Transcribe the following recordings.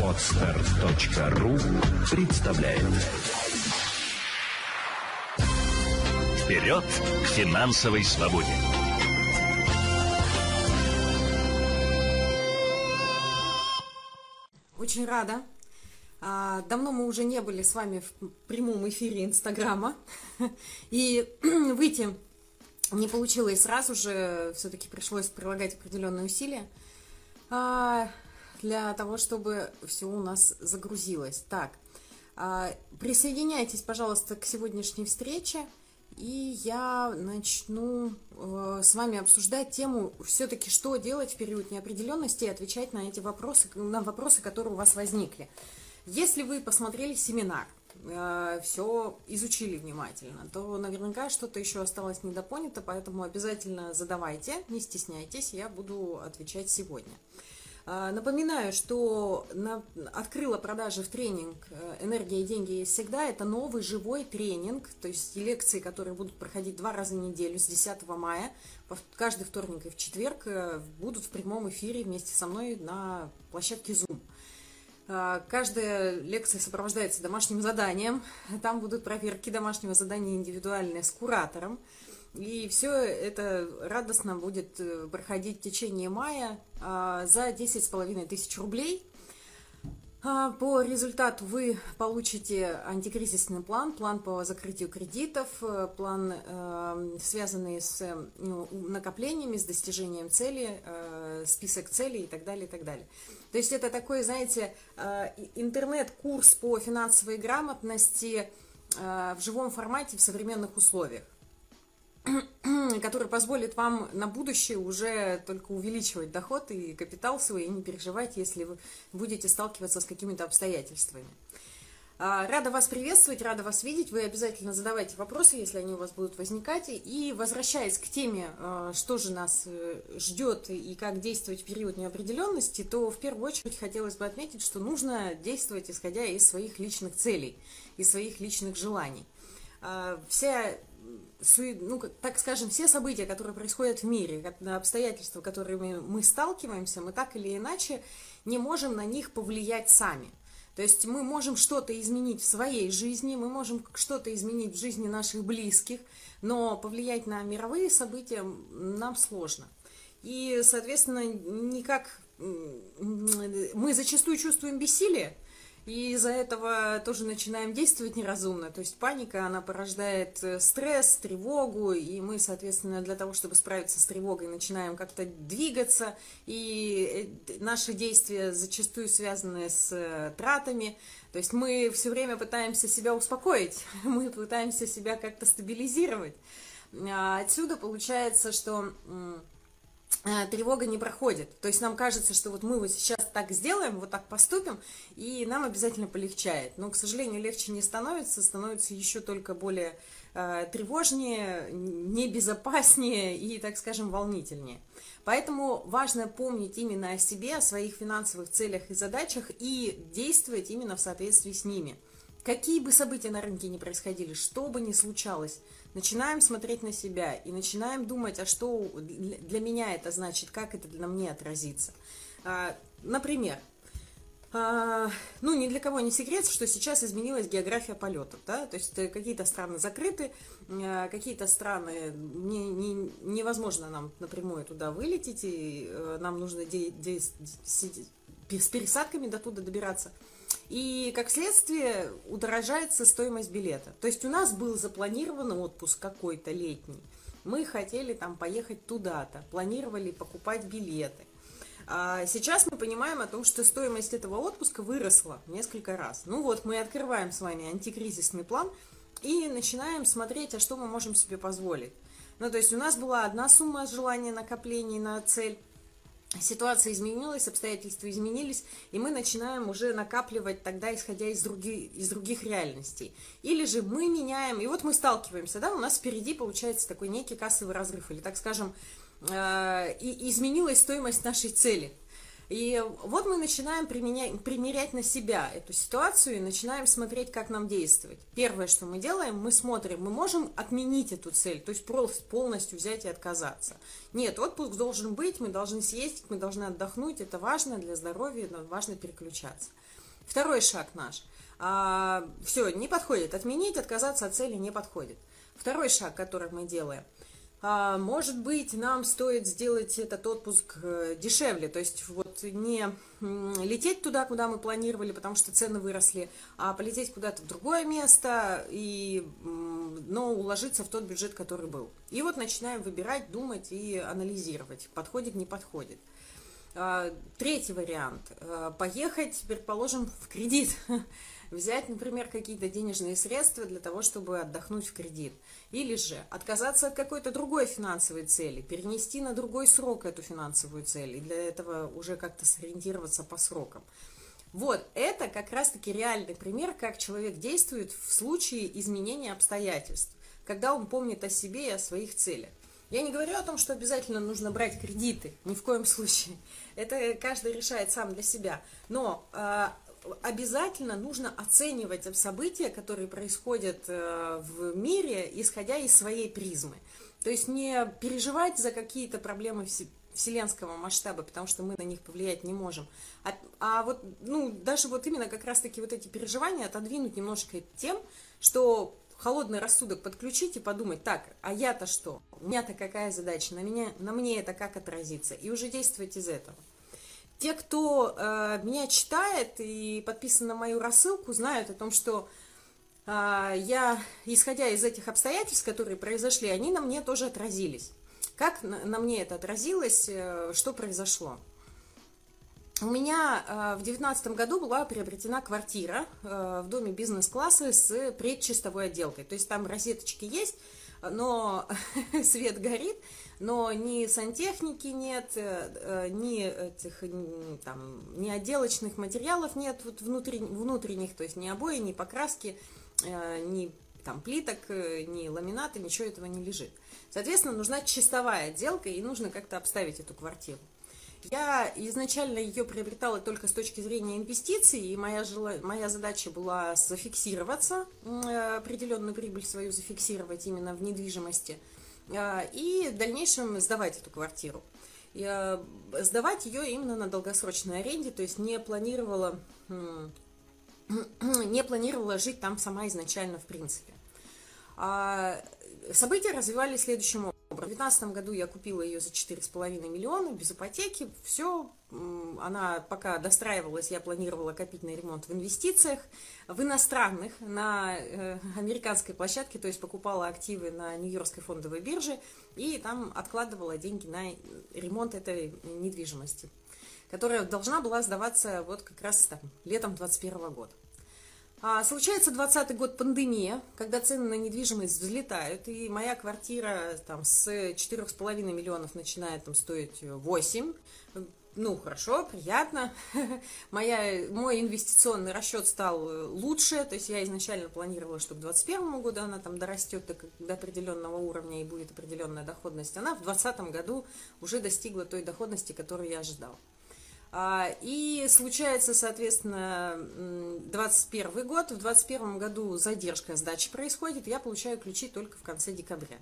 Отстар.ру представляет Вперед к финансовой свободе! Очень рада. А, Давно мы уже не были с вами в прямом эфире Инстаграма. И выйти не получилось сразу же. Все-таки пришлось прилагать определенные усилия для того, чтобы все у нас загрузилось. Так, а, присоединяйтесь, пожалуйста, к сегодняшней встрече. И я начну э, с вами обсуждать тему все-таки, что делать в период неопределенности и отвечать на эти вопросы, на вопросы, которые у вас возникли. Если вы посмотрели семинар, все изучили внимательно, то наверняка что-то еще осталось недопонято, поэтому обязательно задавайте, не стесняйтесь, я буду отвечать сегодня. А, Напоминаю, что на, открыла продажи в тренинг э, «Энергия и деньги есть всегда». Это новый живой тренинг, то есть лекции, которые будут проходить два раза в неделю с 10 мая. Каждый вторник и в четверг э, будут в прямом эфире вместе со мной на площадке Zoom. А, Каждая лекция сопровождается домашним заданием. Там будут проверки домашнего задания индивидуальные с куратором. И все это радостно будет э, проходить в течение мая а, за 10 с половиной тысяч рублей. А, По результату вы получите антикризисный план, план по закрытию кредитов, э, план, э, связанный с э, ну, накоплениями, с достижением цели, э, список целей и так далее, и так далее. То есть это такой, знаете, интернет-курс по финансовой грамотности в живом формате в современных условиях который позволит вам на будущее уже только увеличивать доход и капитал свой, и не переживать, если вы будете сталкиваться с какими-то обстоятельствами. А, Рада вас приветствовать, рада вас видеть. Вы обязательно задавайте вопросы, если они у вас будут возникать. И возвращаясь к теме, а, что же нас э, ждет и как действовать в период неопределенности, то в первую очередь хотелось бы отметить, что нужно действовать исходя из своих личных целей, из своих личных желаний. А, Вся ну, так скажем, все события, которые происходят в мире, обстоятельства, которыми мы сталкиваемся, мы так или иначе не можем на них повлиять сами. То есть мы можем что-то изменить в своей жизни, мы можем что-то изменить в жизни наших близких, но повлиять на мировые события нам сложно. И, соответственно, никак мы зачастую чувствуем бессилие, и из-за этого тоже начинаем действовать неразумно. То есть паника, она порождает э, стресс, тревогу, и мы, соответственно, для того, чтобы справиться с тревогой, начинаем как-то двигаться, и э, наши действия зачастую связаны с э, тратами. То есть мы все время пытаемся себя успокоить, мы пытаемся себя как-то стабилизировать. А Отсюда получается, что тревога не проходит. То есть нам кажется, что вот мы вот сейчас так сделаем, вот так поступим, и нам обязательно полегчает. Но, к сожалению, легче не становится, становится еще только более э, тревожнее, небезопаснее и, так скажем, волнительнее. Поэтому важно помнить именно о себе, о своих финансовых целях и задачах и действовать именно в соответствии с ними. Какие бы события на рынке ни происходили, что бы ни случалось, начинаем смотреть на себя и начинаем думать, а что для меня это значит, как это на мне отразится. А, Например, а, ну, ни для кого не секрет, что сейчас изменилась география полетов, да, то есть э, какие-то страны закрыты, э, какие-то страны не, не- невозможно нам напрямую туда вылететь, и э, нам нужно де- де- сидеть- с пересадками до туда добираться. И, как следствие, удорожается стоимость билета. То есть у нас был запланирован отпуск какой-то летний. Мы хотели там поехать туда-то, планировали покупать билеты. А сейчас мы понимаем о том, что стоимость этого отпуска выросла несколько раз. Ну вот, мы открываем с вами антикризисный план и начинаем смотреть, а что мы можем себе позволить. Ну, то есть у нас была одна сумма желания накоплений на цель, ситуация изменилась, обстоятельства изменились, и мы начинаем уже накапливать тогда, исходя из, други- из других реальностей. Или же мы меняем, и вот мы сталкиваемся, да, у нас впереди получается такой некий кассовый разрыв, или, так скажем, э, изменилась стоимость нашей цели. И вот мы начинаем применять, примерять на себя эту ситуацию и начинаем смотреть, как нам действовать. Первое, что мы делаем, мы смотрим, мы можем отменить эту цель, то есть полностью взять и отказаться. Нет, отпуск должен быть, мы должны съездить, мы должны отдохнуть, это важно для здоровья, важно переключаться. Второй шаг наш. А, все, не подходит. Отменить, отказаться от цели не подходит. Второй шаг, который мы делаем. А, может быть, нам стоит сделать этот отпуск э, дешевле, то есть вот не лететь туда, куда мы планировали, потому что цены выросли, а полететь куда-то в другое место, и, но уложиться в тот бюджет, который был. И вот начинаем выбирать, думать и анализировать, подходит, не подходит. А, третий вариант. Э, поехать, предположим, в кредит. Взять, например, какие-то денежные средства для того, чтобы отдохнуть в кредит. Или же отказаться от какой-то другой финансовой цели, перенести на другой срок эту финансовую цель, и для этого уже как-то сориентироваться по срокам. Вот, это как раз-таки реальный пример, как человек действует в случае изменения обстоятельств, когда он помнит о себе и о своих целях. Я не говорю о том, что обязательно нужно брать кредиты, ни в коем случае. Это каждый решает сам для себя. Но э, обязательно нужно оценивать события, которые происходят э, в мире, исходя из своей призмы. То есть не переживать за какие-то проблемы вселенского масштаба, потому что мы на них повлиять не можем. А, а вот, ну, даже вот именно как раз-таки вот эти переживания отодвинуть немножко тем, что холодный рассудок подключить и подумать, так, а я-то что? У меня-то какая задача? На, меня, на мне это как отразится? И уже действовать из этого. Те, кто э, меня читает и подписан на мою рассылку, знают о том, что э, я, исходя из этих обстоятельств, которые произошли, они на мне тоже отразились. Как на, на мне это отразилось, э, что произошло? У меня э, в девятнадцатом году была приобретена квартира э, в доме бизнес-класса с предчистовой отделкой. То есть там розеточки есть, но свет горит, но ни сантехники нет, э, э, ни этих там, ни отделочных материалов нет вот внутри, внутренних, то есть ни обои, ни покраски, э, ни там плиток, ни ламината, ничего этого не лежит. Соответственно, нужна чистовая отделка, и нужно как-то обставить эту квартиру. Я изначально ее приобретала только с точки зрения инвестиций, и моя, жела... моя задача была зафиксироваться, определенную прибыль свою зафиксировать именно в недвижимости – и в дальнейшем сдавать эту квартиру. А, сдавать ее именно на долгосрочной аренде, то есть не планировала, не планировала жить там сама изначально в принципе. А, события развивались следующим образом. В 2019 году я купила ее за 4,5 миллиона без ипотеки. Все, она пока достраивалась, я планировала копить на ремонт в инвестициях, в иностранных, на э, американской площадке, то есть покупала активы на Нью-Йоркской фондовой бирже и там откладывала деньги на ремонт этой недвижимости, которая должна была сдаваться вот как раз там, летом 2021 года. А, случается 20 год пандемия, когда цены на недвижимость взлетают, и моя квартира там с 4,5 миллионов начинает там стоить 8. Ну, хорошо, приятно. Моя, мой инвестиционный расчет стал лучше, то есть я изначально планировала, что к 2021 году она там дорастет до, до определенного уровня и будет определенная доходность. Она в 2020 году уже достигла той доходности, которую я ожидала. А, и случается, соответственно, 21 год. В 21 году задержка сдачи происходит. Я получаю ключи только в конце декабря.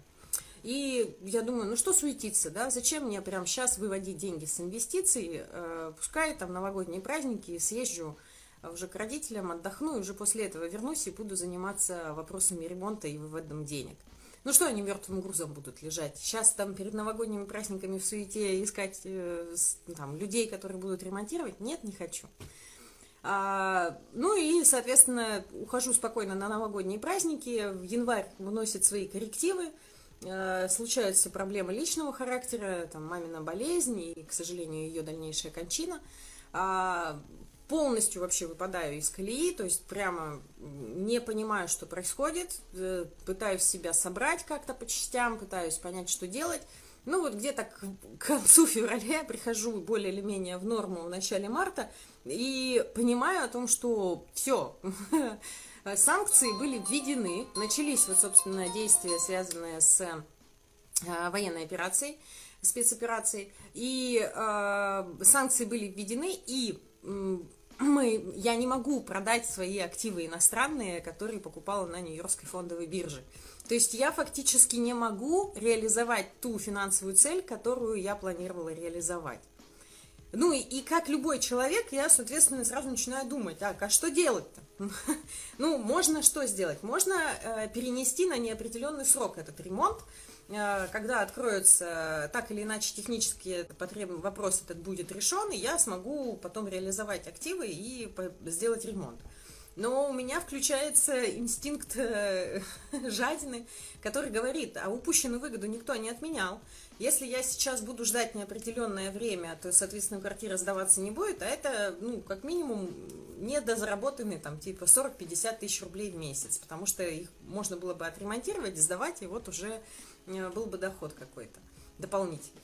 И я думаю, ну что суетиться, да, зачем мне прямо сейчас выводить деньги с инвестиций, э, пускай там новогодние праздники, съезжу уже к родителям, отдохну, и уже после этого вернусь и буду заниматься вопросами ремонта и выводом денег. Ну что они мертвым грузом будут лежать? Сейчас там перед новогодними праздниками в суете искать э, там, людей, которые будут ремонтировать? Нет, не хочу. А, ну и, соответственно, ухожу спокойно на новогодние праздники. В январь вносит свои коррективы. А, случаются проблемы личного характера, там мамина болезнь и, к сожалению, ее дальнейшая кончина. А, полностью вообще выпадаю из колеи, то есть прямо не понимаю, что происходит, э, пытаюсь себя собрать как-то по частям, пытаюсь понять, что делать. Ну вот где-то к концу февраля прихожу более или менее в норму в начале марта и понимаю о том, что все, санкции были введены, начались вот, собственно, действия, связанные с э, военной операцией. спецоперации, и э, санкции были введены, и мы, я не могу продать свои активы иностранные, которые покупала на Нью-Йоркской фондовой бирже. То есть я фактически не могу реализовать ту финансовую цель, которую я планировала реализовать. Ну и, и как любой человек, я, соответственно, сразу начинаю думать, так, а что делать-то? Ну, можно что сделать? Можно э, перенести на неопределенный срок этот ремонт, когда откроется так или иначе технический потребный вопрос этот будет решен, и я смогу потом реализовать активы и сделать ремонт. Но у меня включается инстинкт э, жадины, который говорит, а упущенную выгоду никто не отменял. Если я сейчас буду ждать неопределенное время, то, соответственно, квартира сдаваться не будет, а это, ну, как минимум, недозаработанные, там, типа 40-50 тысяч рублей в месяц, потому что их можно было бы отремонтировать, сдавать, и вот уже Э, был бы доход какой-то дополнительный.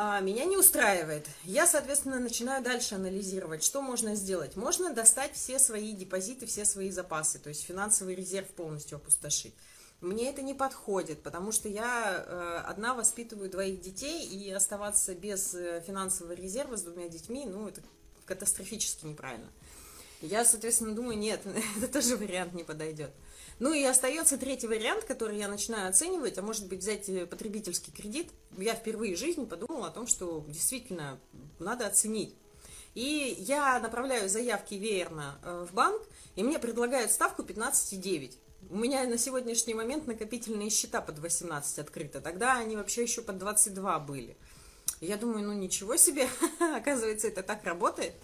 А, меня не устраивает. Я, соответственно, начинаю дальше анализировать, что можно сделать. Можно достать все свои депозиты, все свои запасы, то есть финансовый резерв полностью опустошить. Мне это не подходит, потому что я э, одна воспитываю двоих детей, и оставаться без э, финансового резерва с двумя детьми, ну, это катастрофически неправильно. Я, соответственно, думаю, нет, это тоже вариант не подойдет. Ну и остается третий вариант, который я начинаю оценивать, а может быть взять э, потребительский кредит. Я впервые в жизни подумала о том, что действительно надо оценить. И я направляю заявки веерно э, в банк, и мне предлагают ставку 15,9. У меня на сегодняшний момент накопительные счета под 18 открыты. Тогда они вообще еще под 22 были. Я думаю, ну ничего себе, оказывается, это так работает.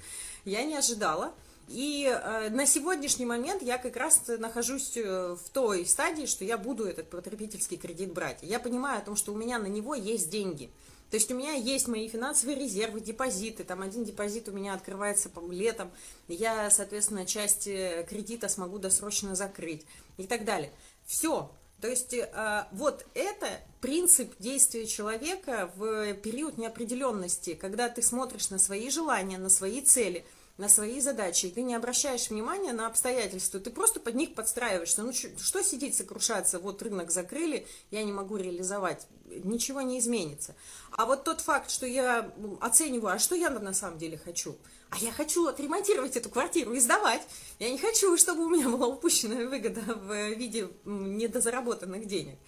Я не ожидала. И э, на сегодняшний момент я как раз нахожусь э, в той стадии, что я буду этот потребительский кредит брать. Я понимаю о том, что у меня на него есть деньги. То есть у меня есть мои финансовые резервы, депозиты. Там один депозит у меня открывается летом. Я, соответственно, часть э, кредита смогу досрочно закрыть и так далее. Все. То есть э, вот это принцип действия человека в период неопределенности, когда ты смотришь на свои желания, на свои цели – на свои задачи, и ты не обращаешь внимания на обстоятельства, ты просто под них подстраиваешься. Ну, что, сидеть, сокрушаться, вот рынок закрыли, я не могу реализовать, ничего не изменится. А вот тот факт, что я оцениваю, а что я на самом деле хочу? А я хочу отремонтировать эту квартиру и сдавать. Я не хочу, чтобы у меня была упущенная выгода в виде недозаработанных денег.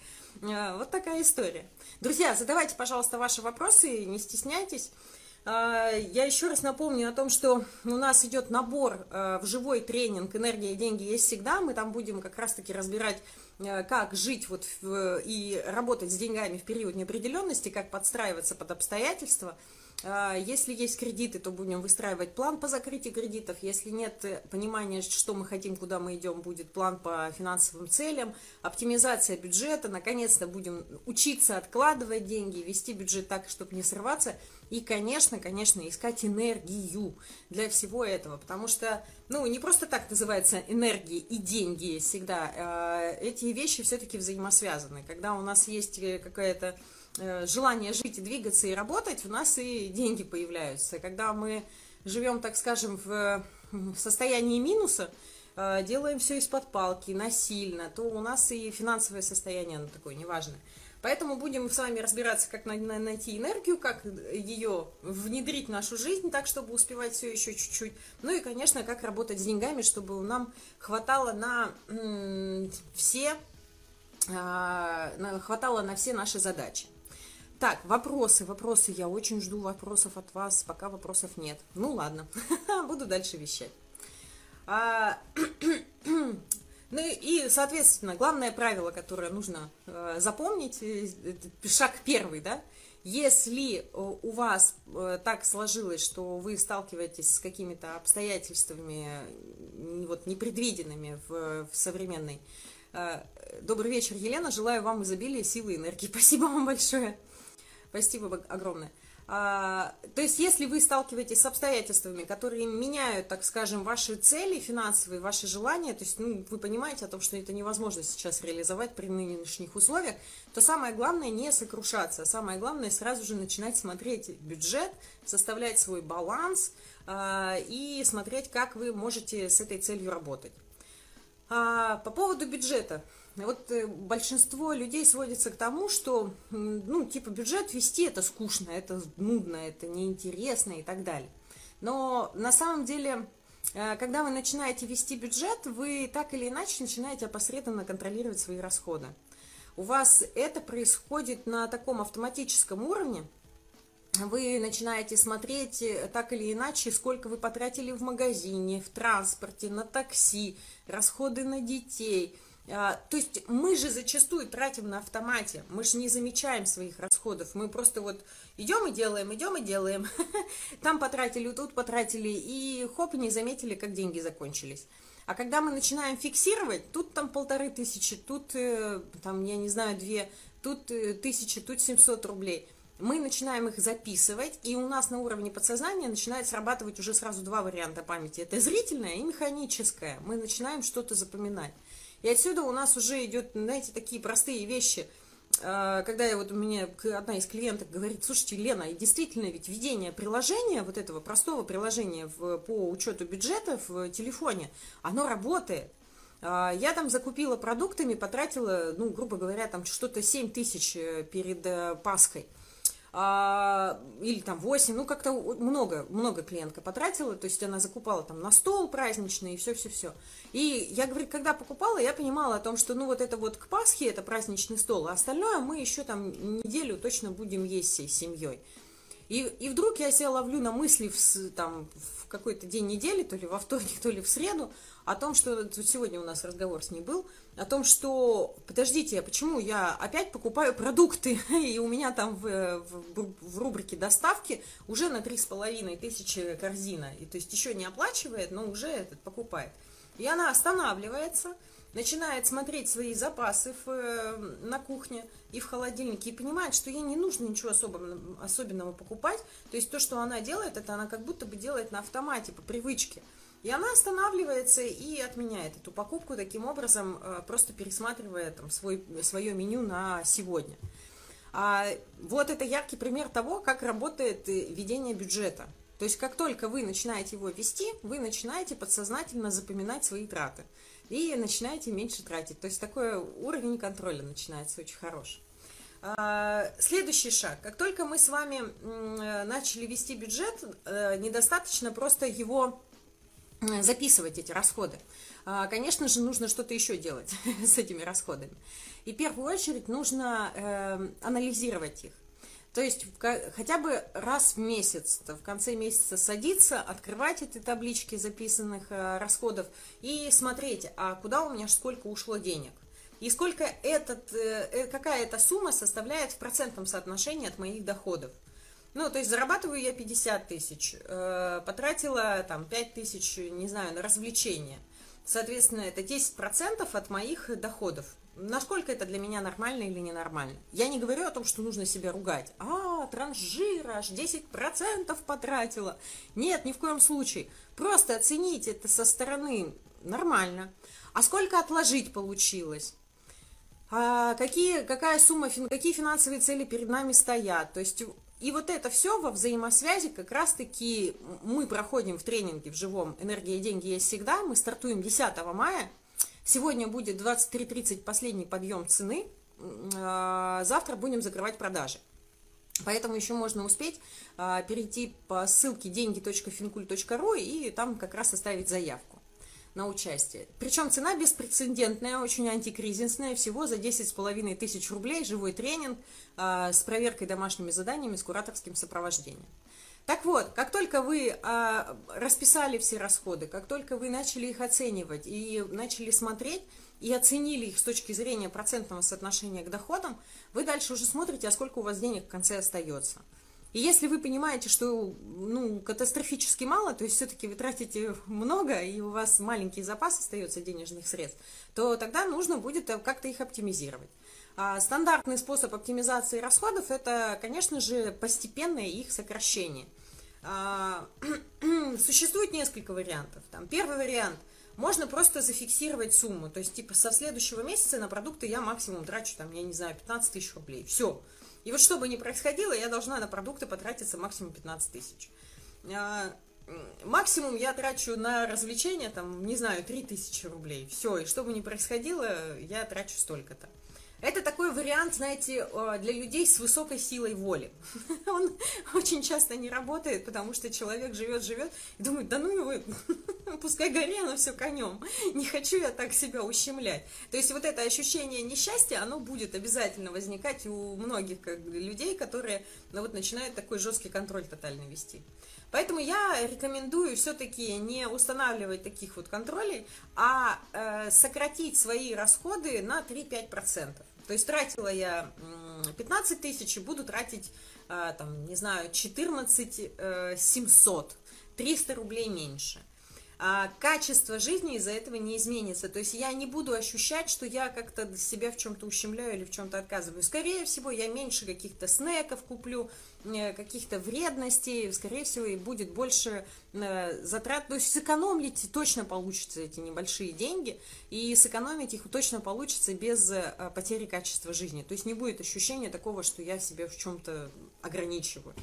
А, вот такая история. Друзья, задавайте, пожалуйста, ваши вопросы, не стесняйтесь. А, я еще раз напомню о том, что у нас идет набор э, в живой тренинг «Энергия и деньги есть всегда». Мы там будем как раз-таки разбирать, э, как жить вот и работать с деньгами в период неопределенности, как подстраиваться под обстоятельства – если есть кредиты, то будем выстраивать план по закрытию кредитов. Если нет э, понимания, что мы хотим, куда мы идем, будет план по финансовым целям, оптимизация бюджета. Наконец-то будем учиться откладывать деньги, вести бюджет так, чтобы не срываться. И, конечно, конечно, искать энергию для всего этого. Потому что, ну, не просто так называется энергия и деньги всегда. А, эти вещи все-таки взаимосвязаны. Когда у нас есть э, какая-то желание жить и двигаться и работать, у нас и деньги появляются. Когда мы живем, так скажем, в состоянии минуса, э, делаем все из-под палки, насильно, то у нас и финансовое состояние, оно такое неважное. Поэтому будем с вами разбираться, как найти энергию, как ее внедрить в нашу жизнь, так, чтобы успевать все еще чуть-чуть. Ну и, конечно, как работать с деньгами, чтобы нам хватало на все, а, хватало на все наши задачи. Так, вопросы, вопросы. Я очень жду вопросов от вас. Пока вопросов нет. Ну ладно, буду дальше вещать. А, ну и, соответственно, главное правило, которое нужно э, запомнить, э, шаг первый, да, если у вас э, так сложилось, что вы сталкиваетесь с какими-то обстоятельствами вот, непредвиденными в, в современной... Добрый вечер, Елена. Желаю вам изобилия, силы и энергии. Спасибо вам большое. Спасибо огромное. А, то есть, если вы сталкиваетесь с обстоятельствами, которые меняют, так скажем, ваши цели финансовые, ваши желания, то есть, ну, вы понимаете о том, что это невозможно сейчас реализовать при нынешних условиях, то самое главное не сокрушаться, самое главное сразу же начинать смотреть бюджет, составлять свой баланс а, и смотреть, как вы можете с этой целью работать. А, по поводу бюджета. Вот э, большинство людей сводится к тому, что, ну, типа, бюджет вести это скучно, это нудно, это неинтересно и так далее. Но на самом деле, э, когда вы начинаете вести бюджет, вы так или иначе начинаете опосредованно контролировать свои расходы. У вас это происходит на таком автоматическом уровне, вы начинаете смотреть э, так или иначе, сколько вы потратили в магазине, в транспорте, на такси, расходы на детей. А, то есть мы же зачастую тратим на автомате, мы же не замечаем своих расходов, мы просто вот идем и делаем, идем и делаем. Там потратили, тут потратили, и хоп, не заметили, как деньги закончились. А когда мы начинаем фиксировать, тут там полторы тысячи, тут э, там, я не знаю, две, тут э, тысяча, тут 700 рублей – мы начинаем их записывать, и у нас на уровне подсознания начинает срабатывать уже сразу два варианта памяти. Это зрительная и механическая. Мы начинаем что-то запоминать. И отсюда у нас уже идет, знаете, такие простые вещи. А, когда я вот у меня одна из клиенток говорит, слушайте, Лена, и действительно ведь введение приложения, вот этого простого приложения в, по учету бюджета в телефоне, оно работает. А, я там закупила продуктами, потратила, ну, грубо говоря, там что-то 7 тысяч э, перед э, Пасхой а, или там 8, ну как-то много, много клиентка потратила, то есть она закупала там на стол праздничный и все-все-все. И я, говорю, когда покупала, я понимала о том, что ну вот это вот к Пасхе, это праздничный стол, а остальное мы еще там неделю точно будем есть всей семьей. И, и вдруг я себя ловлю на мысли в, там, в какой-то день недели, то ли во вторник, то ли в среду, о том, что сегодня у нас разговор с ней был, о том, что, подождите, а почему я опять покупаю продукты, и у меня там в, в, в рубрике доставки уже на три с половиной тысячи корзина, и то есть еще не оплачивает, но уже этот покупает. И она останавливается, начинает смотреть свои запасы в, э, на кухне и в холодильнике и понимает, что ей не нужно ничего особенного, особенного покупать. То есть то, что она делает, это она как будто бы делает на автомате, по привычке. И она останавливается и отменяет эту покупку, таким образом э, просто пересматривая там, свой, свое меню на сегодня. А вот это яркий пример того, как работает э, ведение бюджета. То есть как только вы начинаете его вести, вы начинаете подсознательно запоминать свои траты и начинаете меньше тратить. То есть такой уровень контроля начинается очень хороший. А, следующий шаг. Как только мы с вами начали вести бюджет, э, недостаточно просто его записывать эти расходы. А, конечно же, нужно что-то еще делать с этими расходами. И в первую очередь нужно эм, анализировать их. То есть хотя бы раз в месяц, в конце месяца садиться, открывать эти таблички записанных э, расходов и смотреть, а куда у меня сколько ушло денег. И сколько этот, э, э, какая эта сумма составляет в процентном соотношении от моих доходов. Ну, то есть зарабатываю я 50 тысяч, потратила там 5 тысяч, не знаю, на развлечения. Соответственно, это 10% от моих доходов насколько это для меня нормально или ненормально. Я не говорю о том, что нужно себя ругать. А, транжир аж 10% потратила. Нет, ни в коем случае. Просто оцените это со стороны нормально. А сколько отложить получилось? А какие, какая сумма, какие финансовые цели перед нами стоят? То есть и вот это все во взаимосвязи как раз-таки мы проходим в тренинге в живом «Энергия и деньги есть всегда». Мы стартуем 10 мая – Сегодня будет 23.30 последний подъем цены, а, завтра будем закрывать продажи. Поэтому еще можно успеть а, перейти по ссылке деньги.финкуль.ру и там как раз оставить заявку на участие. Причем цена беспрецедентная, очень антикризисная, всего за 10,5 тысяч рублей, живой тренинг а, с проверкой домашними заданиями, с кураторским сопровождением. Так вот, как только вы а, расписали все расходы, как только вы начали их оценивать и начали смотреть и оценили их с точки зрения процентного соотношения к доходам, вы дальше уже смотрите, а сколько у вас денег в конце остается. И если вы понимаете, что ну, катастрофически мало, то есть все-таки вы тратите много, и у вас маленький запас остается денежных средств, то тогда нужно будет как-то их оптимизировать. А стандартный способ оптимизации расходов – это, конечно же, постепенное их сокращение. А, существует несколько вариантов. Там, первый вариант – можно просто зафиксировать сумму. То есть, типа, со следующего месяца на продукты я максимум трачу, там, я не знаю, 15 тысяч рублей. Все. И вот что бы ни происходило, я должна на продукты потратиться максимум 15 тысяч. А, максимум я трачу на развлечения, там, не знаю, 3000 рублей. Все, и что бы ни происходило, я трачу столько-то. Это такой вариант, знаете, э, для людей с высокой силой воли. Он очень часто не работает, потому что человек живет, живет и думает, да ну его, пускай горе, оно все конем. Не хочу я так себя ущемлять. То есть вот это ощущение несчастья, оно будет обязательно возникать у многих людей, которые ну, вот, начинают такой жесткий контроль тотально вести. Поэтому я рекомендую все-таки не устанавливать таких вот контролей, а э, сократить свои расходы на 3-5%. То есть тратила я 15 тысяч и буду тратить, э, там, не знаю, 14 э, 700, 300 рублей меньше а качество жизни из-за этого не изменится. То есть я не буду ощущать, что я как-то себя в чем-то ущемляю или в чем-то отказываю. Скорее всего, я меньше каких-то снеков куплю, э, каких-то вредностей, скорее всего, и будет больше э, затрат. То есть сэкономить точно получится эти небольшие деньги, и сэкономить их точно получится без э, потери качества жизни. То есть не будет ощущения такого, что я себя в чем-то ограничиваю.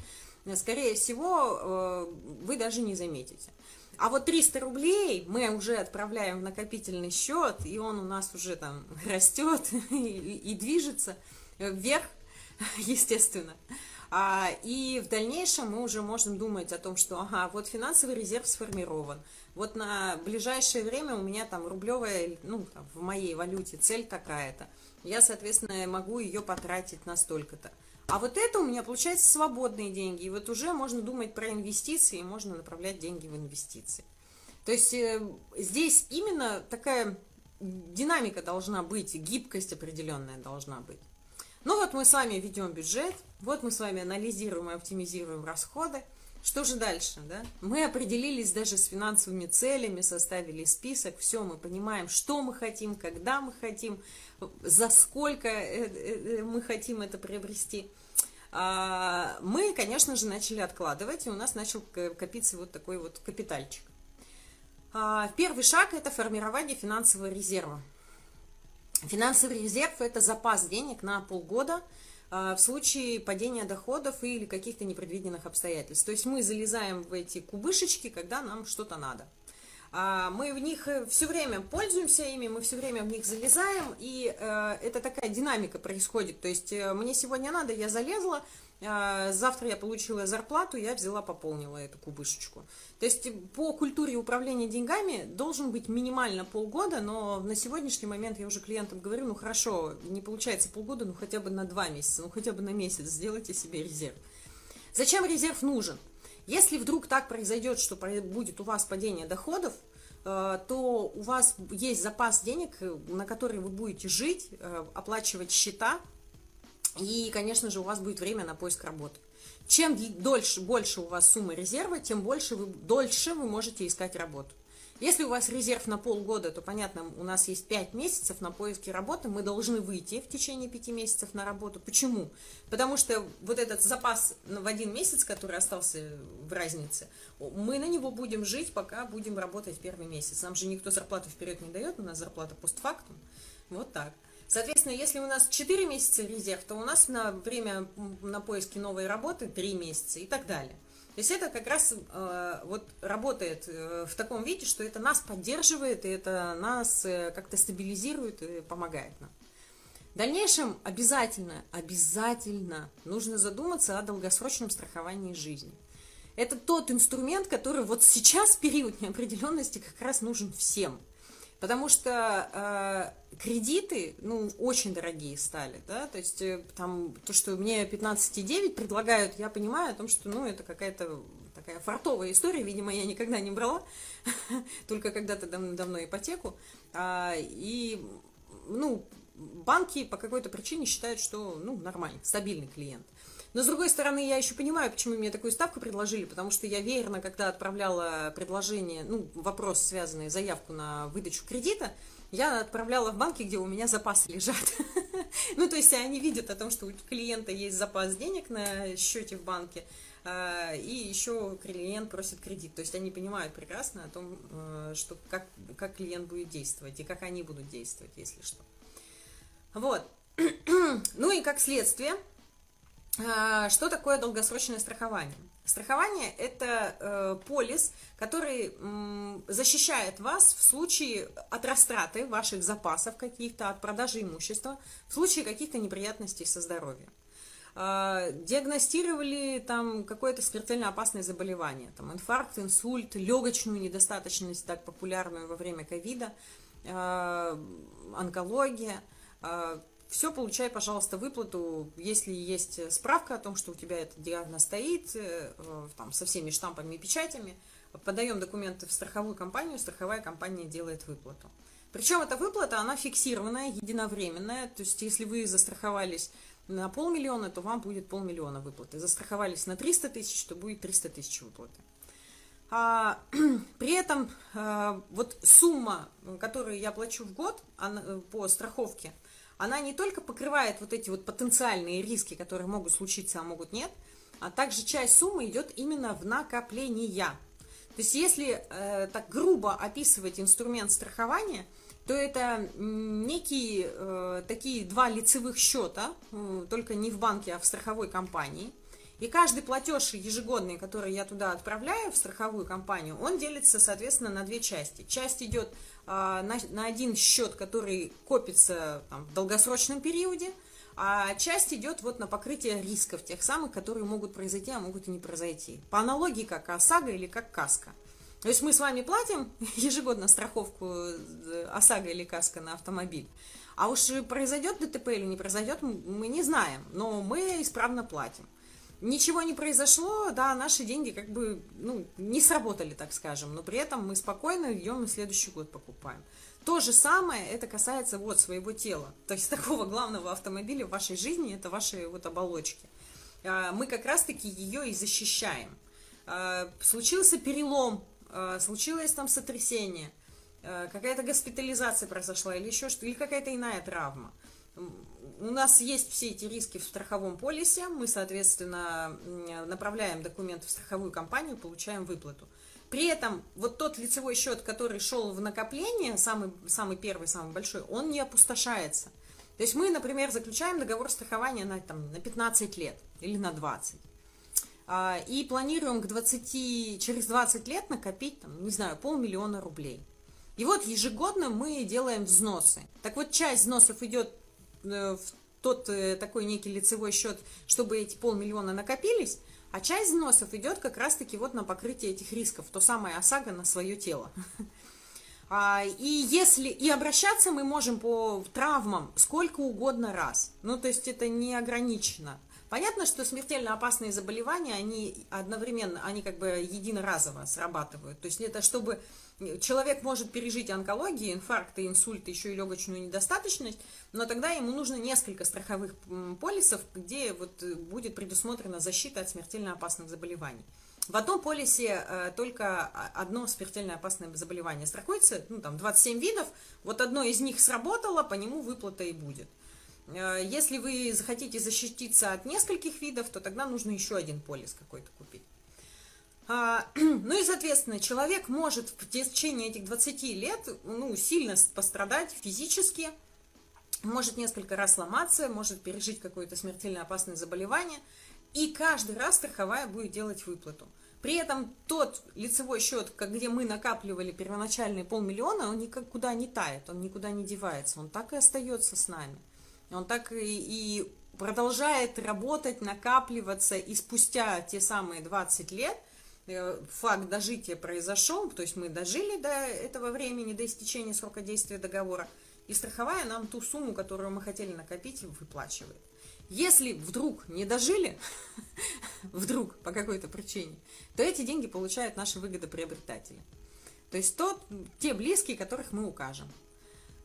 Скорее всего, вы даже не заметите. А вот 300 рублей мы уже отправляем в накопительный счет, и он у нас уже там растет и, и движется вверх, естественно. А, и в дальнейшем мы уже можем думать о том, что, ага, вот финансовый резерв сформирован, вот на ближайшее время у меня там рублевая, ну, там, в моей валюте цель такая-то, я, соответственно, могу ее потратить на столько-то. А вот это у меня получается свободные деньги. И вот уже можно думать про инвестиции, можно направлять деньги в инвестиции. То есть э, здесь именно такая динамика должна быть, гибкость определенная должна быть. Ну вот мы с вами ведем бюджет, вот мы с вами анализируем и оптимизируем расходы. Что же дальше, да? Мы определились даже с финансовыми целями, составили список, все, мы понимаем, что мы хотим, когда мы хотим, за сколько э, э, мы хотим это приобрести. А, мы, конечно же, начали откладывать, и у нас начал копиться вот такой вот капитальчик. А, первый шаг – это формирование финансового резерва. Финансовый резерв – это запас денег на полгода в случае падения доходов или каких-то непредвиденных обстоятельств. То есть мы залезаем в эти кубышечки, когда нам что-то надо. А, мы в них э, все время пользуемся ими, мы все время в них залезаем, и э, это такая динамика происходит. То есть э, мне сегодня надо, я залезла, завтра я получила зарплату, я взяла, пополнила эту кубышечку. То есть по культуре управления деньгами должен быть минимально полгода, но на сегодняшний момент я уже клиентам говорю, ну хорошо, не получается полгода, ну хотя бы на два месяца, ну хотя бы на месяц сделайте себе резерв. Зачем резерв нужен? Если вдруг так произойдет, что будет у вас падение доходов, э, то у вас есть запас денег, на который вы будете жить, э, оплачивать счета, и, конечно же, у вас будет время на поиск работы. Чем дольше, больше у вас сумма резерва, тем больше вы, дольше вы можете искать работу. Если у вас резерв на полгода, то, понятно, у нас есть 5 месяцев на поиски работы, мы должны выйти в течение 5 месяцев на работу. Почему? Потому что вот этот запас в один месяц, который остался в разнице, мы на него будем жить, пока будем работать первый месяц. Нам же никто зарплату вперед не дает, у нас зарплата постфактум. Вот так. Соответственно, если у нас 4 месяца резерв, то у нас на время на поиски новой работы 3 месяца и так далее. То есть это как раз э, вот работает э, в таком виде, что это нас поддерживает, и это нас э, как-то стабилизирует и помогает нам. В дальнейшем обязательно, обязательно нужно задуматься о долгосрочном страховании жизни. Это тот инструмент, который вот сейчас, в период неопределенности, как раз нужен всем – Потому что э, кредиты, ну, очень дорогие стали, да, то есть э, там то, что мне 15,9 предлагают, я понимаю о том, что, ну, это какая-то такая фартовая история, видимо, я никогда не брала, только когда-то дав давно ипотеку, а, и, ну, банки по какой-то причине считают, что, ну, нормальный, стабильный клиент. Но, с другой стороны, я еще понимаю, почему мне такую ставку предложили, потому что я верно, когда отправляла предложение, ну, вопрос, связанный, заявку на выдачу кредита, я отправляла в банки, где у меня запасы лежат. Ну, то есть они видят о том, что у клиента есть запас денег на счете в банке, а, и еще клиент просит кредит. То есть они понимают прекрасно о том, э, что как, как клиент будет действовать и как они будут действовать, если что. Вот. Ну и как следствие, что такое долгосрочное страхование? Страхование – это э, полис, который защищает вас в случае от растраты ваших запасов каких-то, от продажи имущества, в случае каких-то неприятностей со здоровьем. Э, диагностировали там какое-то смертельно опасное заболевание, там инфаркт, инсульт, легочную недостаточность, так популярную во время ковида, э, онкология все, получай, пожалуйста, выплату, если есть справка о том, что у тебя этот диагноз стоит, э, там, со всеми штампами и печатями, подаем документы в страховую компанию, страховая компания делает выплату. Причем эта выплата, она фиксированная, единовременная, то есть если вы застраховались на полмиллиона, то вам будет полмиллиона выплаты. Застраховались на 300 тысяч, то будет 300 тысяч выплаты. А, при этом а, вот сумма, которую я плачу в год она, по страховке – она не только покрывает вот эти вот потенциальные риски, которые могут случиться, а могут нет, а также часть суммы идет именно в накопления. То есть если э, так грубо описывать инструмент страхования, то это некие э, такие два лицевых счета, э, только не в банке, а в страховой компании. И каждый платеж ежегодный, который я туда отправляю в страховую компанию, он делится, соответственно, на две части. Часть идет а, на, на один счет, который копится там, в долгосрочном периоде, а часть идет вот на покрытие рисков, тех самых, которые могут произойти, а могут и не произойти. По аналогии как ОСАГО или как КАСКО. То есть мы с вами платим ежегодно страховку э, ОСАГО или КАСКО на автомобиль. А уж произойдет ДТП или не произойдет, мы не знаем, но мы исправно платим ничего не произошло, да, наши деньги как бы, ну, не сработали, так скажем, но при этом мы спокойно идем и следующий год покупаем. То же самое это касается вот своего тела, то есть такого главного автомобиля в вашей жизни, это ваши вот оболочки. А, мы как раз-таки ее и защищаем. А, случился перелом, а, случилось там сотрясение, какая-то госпитализация произошла или еще что, или какая-то иная травма у нас есть все эти риски в страховом полисе, мы, соответственно, направляем документы в страховую компанию, получаем выплату. При этом вот тот лицевой счет, который шел в накопление, самый, самый первый, самый большой, он не опустошается. То есть мы, например, заключаем договор страхования на, там, на 15 лет или на 20. А, и планируем к 20, через 20 лет накопить, там, не знаю, полмиллиона рублей. И вот ежегодно мы делаем взносы. Так вот, часть взносов идет в тот э, такой некий лицевой счет, чтобы эти полмиллиона накопились, а часть взносов идет как раз-таки вот на покрытие этих рисков, то самое ОСАГО на свое тело. А, и если и обращаться мы можем по травмам сколько угодно раз. Ну, то есть это не ограничено. Понятно, что смертельно опасные заболевания, они одновременно, они как бы единоразово срабатывают. То есть это чтобы человек может пережить онкологию, инфаркты, инсульт, еще и легочную недостаточность, но тогда ему нужно несколько страховых полисов, где вот э, будет предусмотрена защита от смертельно опасных заболеваний. В одном полисе э, только одно смертельно опасное заболевание страхуется, ну там 27 видов, вот одно из них сработало, по нему выплата и будет. Э, если вы захотите защититься от нескольких видов, то тогда нужно еще один полис какой-то купить. А, ну и, соответственно, человек может в течение этих 20 лет ну, сильно пострадать физически, может несколько раз сломаться, может пережить какое-то смертельно опасное заболевание, и каждый раз страховая будет делать выплату. При этом тот лицевой счет, где мы накапливали первоначальные полмиллиона, он никуда не тает, он никуда не девается, он так и остается с нами. Он так и, и продолжает работать, накапливаться, и спустя те самые 20 лет факт дожития произошел, то есть мы дожили до этого времени, до истечения срока действия договора, и страховая нам ту сумму, которую мы хотели накопить, выплачивает. Если вдруг не дожили, вдруг по какой-то причине, то эти деньги получают наши выгодоприобретатели. То есть тот, те близкие, которых мы укажем.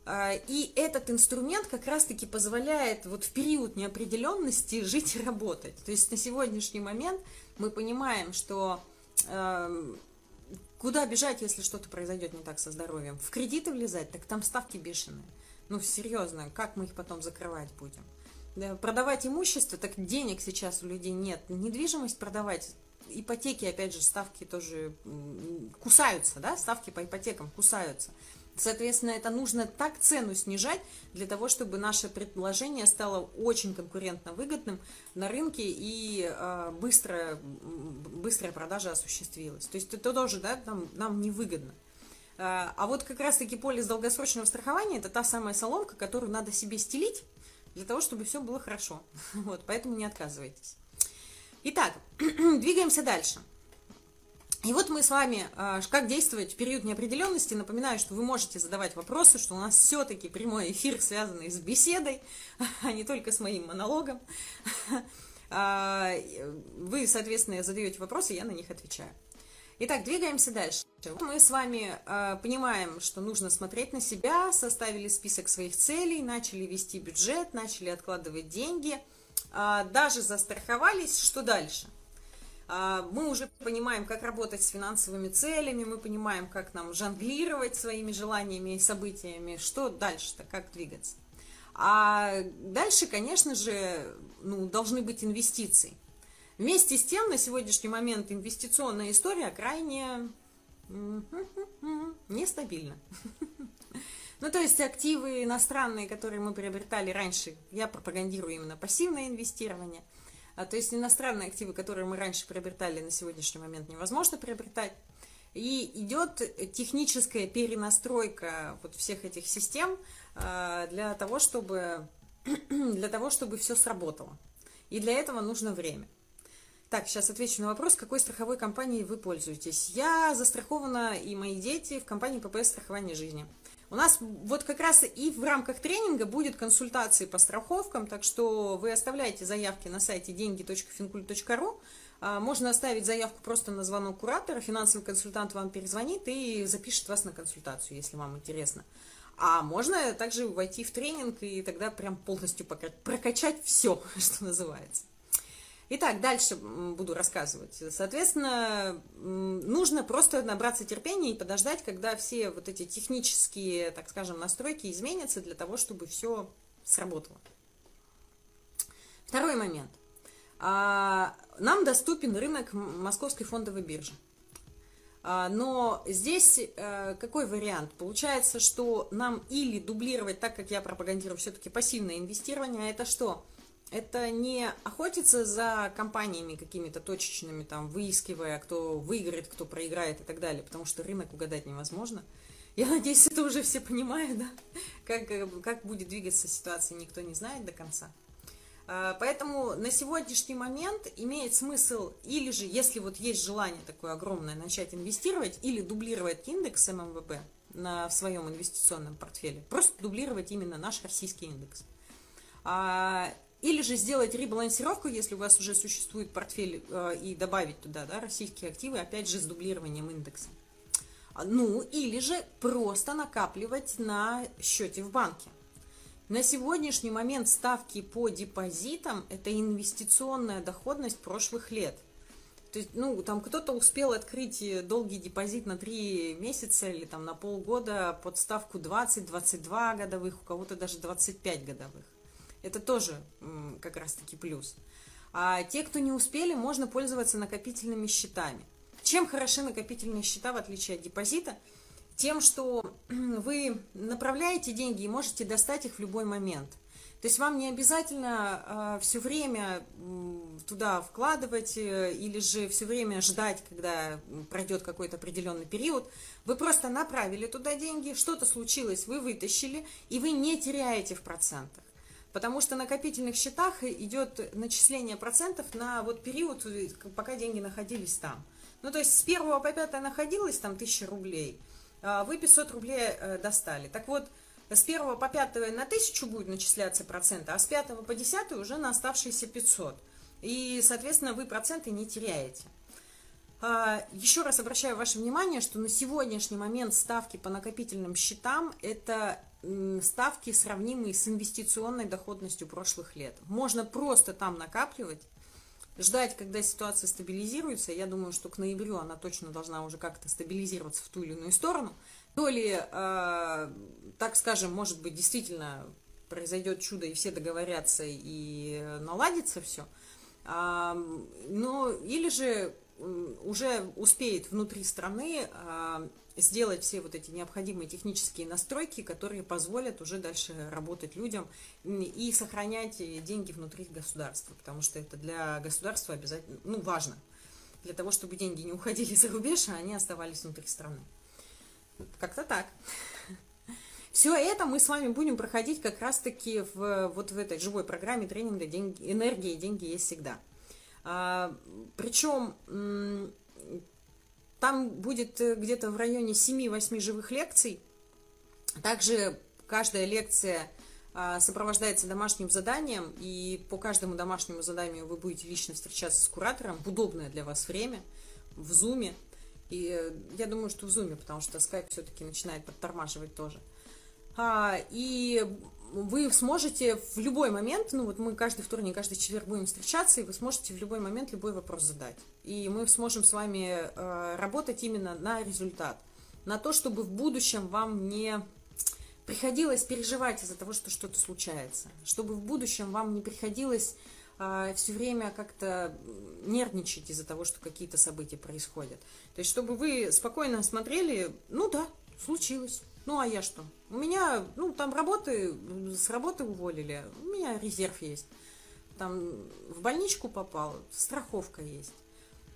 А, и этот инструмент как раз-таки позволяет вот в период неопределенности жить и работать. То есть на сегодняшний момент мы понимаем, что э, куда бежать, если что-то произойдет не так со здоровьем? В кредиты влезать, так там ставки бешеные. Ну, серьезно, как мы их потом закрывать будем? Продавать имущество, так денег сейчас у людей нет. Недвижимость продавать, ипотеки, опять же, ставки тоже кусаются, да, ставки по ипотекам кусаются. Соответственно, это нужно так цену снижать для того, чтобы наше предложение стало очень конкурентно выгодным на рынке и э, быстро, быстрая продажа осуществилась. То есть это тоже да, нам, нам невыгодно. Э, а вот как раз-таки полис долгосрочного страхования – это та самая соломка, которую надо себе стелить для того, чтобы все было хорошо. Вот, поэтому не отказывайтесь. Итак, двигаемся дальше. И вот мы с вами, а, как действовать в период неопределенности. Напоминаю, что вы можете задавать вопросы, что у нас все-таки прямой эфир, связанный с беседой, а не только с моим монологом. А, вы, соответственно, задаете вопросы, я на них отвечаю. Итак, двигаемся дальше. Мы с вами э, понимаем, что нужно смотреть на себя, составили список своих целей, начали вести бюджет, начали откладывать деньги, даже застраховались. Что дальше? А, мы уже понимаем, как работать с финансовыми целями, мы понимаем, как нам жонглировать своими желаниями и событиями, что дальше-то, как двигаться. А дальше, конечно же, ну, должны быть инвестиции. Вместе с тем, на сегодняшний момент инвестиционная история крайне нестабильна. Ну, то есть активы иностранные, которые мы приобретали раньше, я пропагандирую именно пассивное инвестирование – а, то есть иностранные активы, которые мы раньше приобретали, на сегодняшний момент невозможно приобретать. И идет техническая перенастройка вот всех этих систем а, для того, чтобы, для того, чтобы все сработало. И для этого нужно время. Так, сейчас отвечу на вопрос, какой страховой компанией вы пользуетесь. Я застрахована и мои дети в компании ППС страхования жизни. У нас вот как раз и в рамках тренинга будет консультации по страховкам, так что вы оставляете заявки на сайте деньги.финкульт.ру. А, можно оставить заявку просто на звонок куратора, финансовый консультант вам перезвонит и запишет вас на консультацию, если вам интересно. А можно также войти в тренинг и тогда прям полностью прокачать все, что называется. Итак, дальше буду рассказывать. Соответственно, нужно просто набраться терпения и подождать, когда все вот эти технические, так скажем, настройки изменятся для того, чтобы все сработало. Второй момент. А, нам доступен рынок Московской фондовой биржи. А, но здесь э, какой вариант? Получается, что нам или дублировать, так как я пропагандирую все-таки пассивное инвестирование, а это что? Это не охотиться за компаниями какими-то точечными, там, выискивая, кто выиграет, кто проиграет и так далее, потому что рынок угадать невозможно. Я надеюсь, это уже все понимают, да? Как, как будет двигаться ситуация, никто не знает до конца. А, поэтому на сегодняшний момент имеет смысл, или же, если вот есть желание такое огромное, начать инвестировать, или дублировать индекс ММВБ на, в своем инвестиционном портфеле. Просто дублировать именно наш российский индекс. Или же сделать ребалансировку, если у вас уже существует портфель, э, и добавить туда да, российские активы, опять же, с дублированием индекса. А, ну, или же просто накапливать на счете в банке. На сегодняшний момент ставки по депозитам – это инвестиционная доходность прошлых лет. То есть, ну, там кто-то успел открыть долгий депозит на 3 месяца или там на полгода под ставку 20-22 годовых, у кого-то даже 25 годовых. Это тоже как раз-таки плюс. А те, кто не успели, можно пользоваться накопительными счетами. Чем хороши накопительные счета, в отличие от депозита? Тем, что вы направляете деньги и можете достать их в любой момент. То есть вам не обязательно э, а, все время туда вкладывать э, или же все время ждать, когда пройдет какой-то определенный период. Вы просто направили туда деньги, что-то случилось, вы вытащили, и вы не теряете в процентах. Потому что на накопительных счетах идет начисление процентов на вот период, пока деньги находились там. Ну, то есть с 1 по 5 находилось там 1000 рублей, а вы 500 рублей э, достали. Так вот, с 1 по 5 на 1000 будет начисляться проценты, а с 5 по 10 уже на оставшиеся 500. И, соответственно, вы проценты не теряете. А, еще раз обращаю ваше внимание, что на сегодняшний момент ставки по накопительным счетам – это ставки, сравнимые с инвестиционной доходностью прошлых лет. Можно просто там накапливать, ждать, когда ситуация стабилизируется. Я думаю, что к ноябрю она точно должна уже как-то стабилизироваться в ту или иную сторону. То ли, э, так скажем, может быть, действительно произойдет чудо, и все договорятся, и наладится все. А, но или же уже успеет внутри страны а, сделать все вот эти необходимые технические настройки, которые позволят уже дальше работать людям и сохранять деньги внутри государства, потому что это для государства обязательно, ну, важно, для того, чтобы деньги не уходили за рубеж, а они оставались внутри страны. Как-то так. Все это мы с вами будем проходить как раз-таки в, вот в этой живой программе тренинга деньги, «Энергия и деньги есть всегда». А, причем там будет э, где-то в районе 7-8 живых лекций. Также каждая лекция а, сопровождается домашним заданием, и по каждому домашнему заданию вы будете лично встречаться с куратором в удобное для вас время, в зуме. И э, я думаю, что в зуме, потому что скайп все-таки начинает подтормаживать тоже. А, и вы сможете в любой момент, ну вот мы каждый вторник, каждый четверг будем встречаться, и вы сможете в любой момент любой вопрос задать. И мы сможем с вами э, работать именно на результат, на то, чтобы в будущем вам не приходилось переживать из-за того, что что-то случается, чтобы в будущем вам не приходилось э, все время как-то нервничать из-за того, что какие-то события происходят. То есть, чтобы вы спокойно смотрели, ну да, случилось, ну а я что? У меня, ну, там работы, с работы уволили, у меня резерв есть. Там в больничку попал, страховка есть.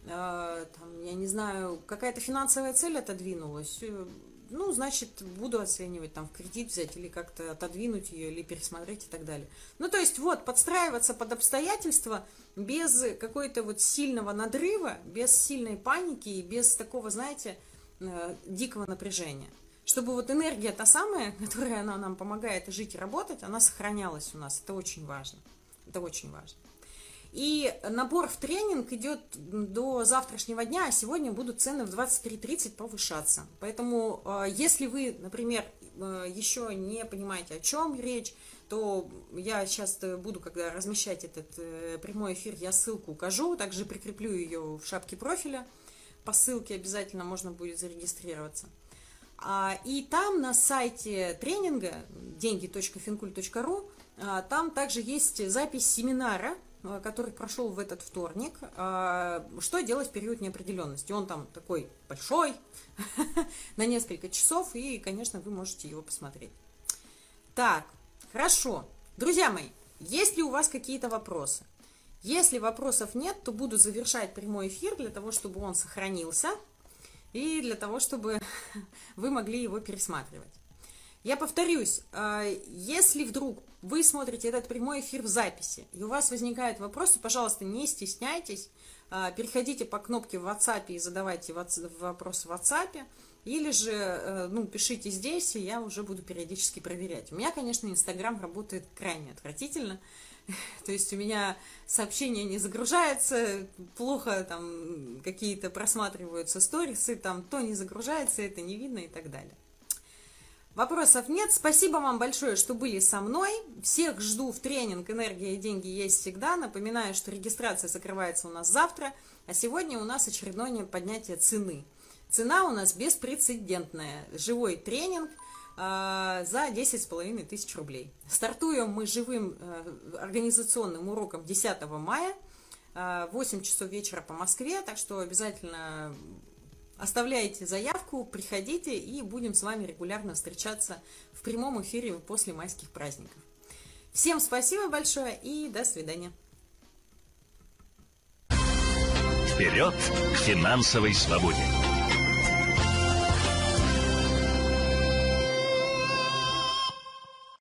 А, там, я не знаю, какая-то финансовая цель отодвинулась. Э, ну, значит, буду оценивать, там, в кредит взять или как-то отодвинуть ее, или пересмотреть и так далее. Ну, то есть, вот, подстраиваться под обстоятельства без какой-то вот сильного надрыва, без сильной паники и без такого, знаете, э, дикого напряжения чтобы вот энергия та самая, которая она нам помогает жить и работать, она сохранялась у нас. Это очень важно. Это очень важно. И набор в тренинг идет до завтрашнего дня, а сегодня будут цены в 23.30 повышаться. Поэтому, э, если вы, например, э, еще не понимаете, о чем речь, то я сейчас буду, когда размещать этот э, прямой эфир, я ссылку укажу, также прикреплю ее в шапке профиля. По ссылке обязательно можно будет зарегистрироваться. А, и там на сайте тренинга деньги.финкуль.ру а, там также есть запись семинара, а, который прошел в этот вторник, что делать в период неопределенности. Он там такой большой, на несколько часов, и, конечно, вы можете его посмотреть. Так, хорошо. Друзья мои, есть ли у вас какие-то вопросы? Если вопросов нет, то буду завершать прямой эфир для того, чтобы он сохранился – и для того, чтобы вы могли его пересматривать. Я повторюсь, э, если вдруг вы смотрите этот прямой эфир в записи, и у вас возникают вопросы, пожалуйста, не стесняйтесь, э, переходите по кнопке в WhatsApp и задавайте вопросы в WhatsApp, или же, э, ну, пишите здесь, и я уже буду периодически проверять. У меня, конечно, Инстаграм работает крайне отвратительно, То есть у меня сообщения не загружаются, плохо там какие-то просматриваются сторисы, там то не загружается, это не видно и так далее. Вопросов нет. Спасибо вам большое, что были со мной. Всех жду в тренинг «Энергия и деньги есть всегда». Напоминаю, что регистрация закрывается у нас завтра, а сегодня у нас очередное поднятие цены. Цена у нас беспрецедентная. Живой тренинг – за 10,5 тысяч рублей. Стартуем мы живым э, организационным уроком 10 мая, 8 а, часов вечера по Москве, так что обязательно оставляйте заявку, приходите и будем с вами регулярно встречаться в прямом эфире после майских праздников. Всем спасибо большое и до свидания. Вперед к финансовой свободе!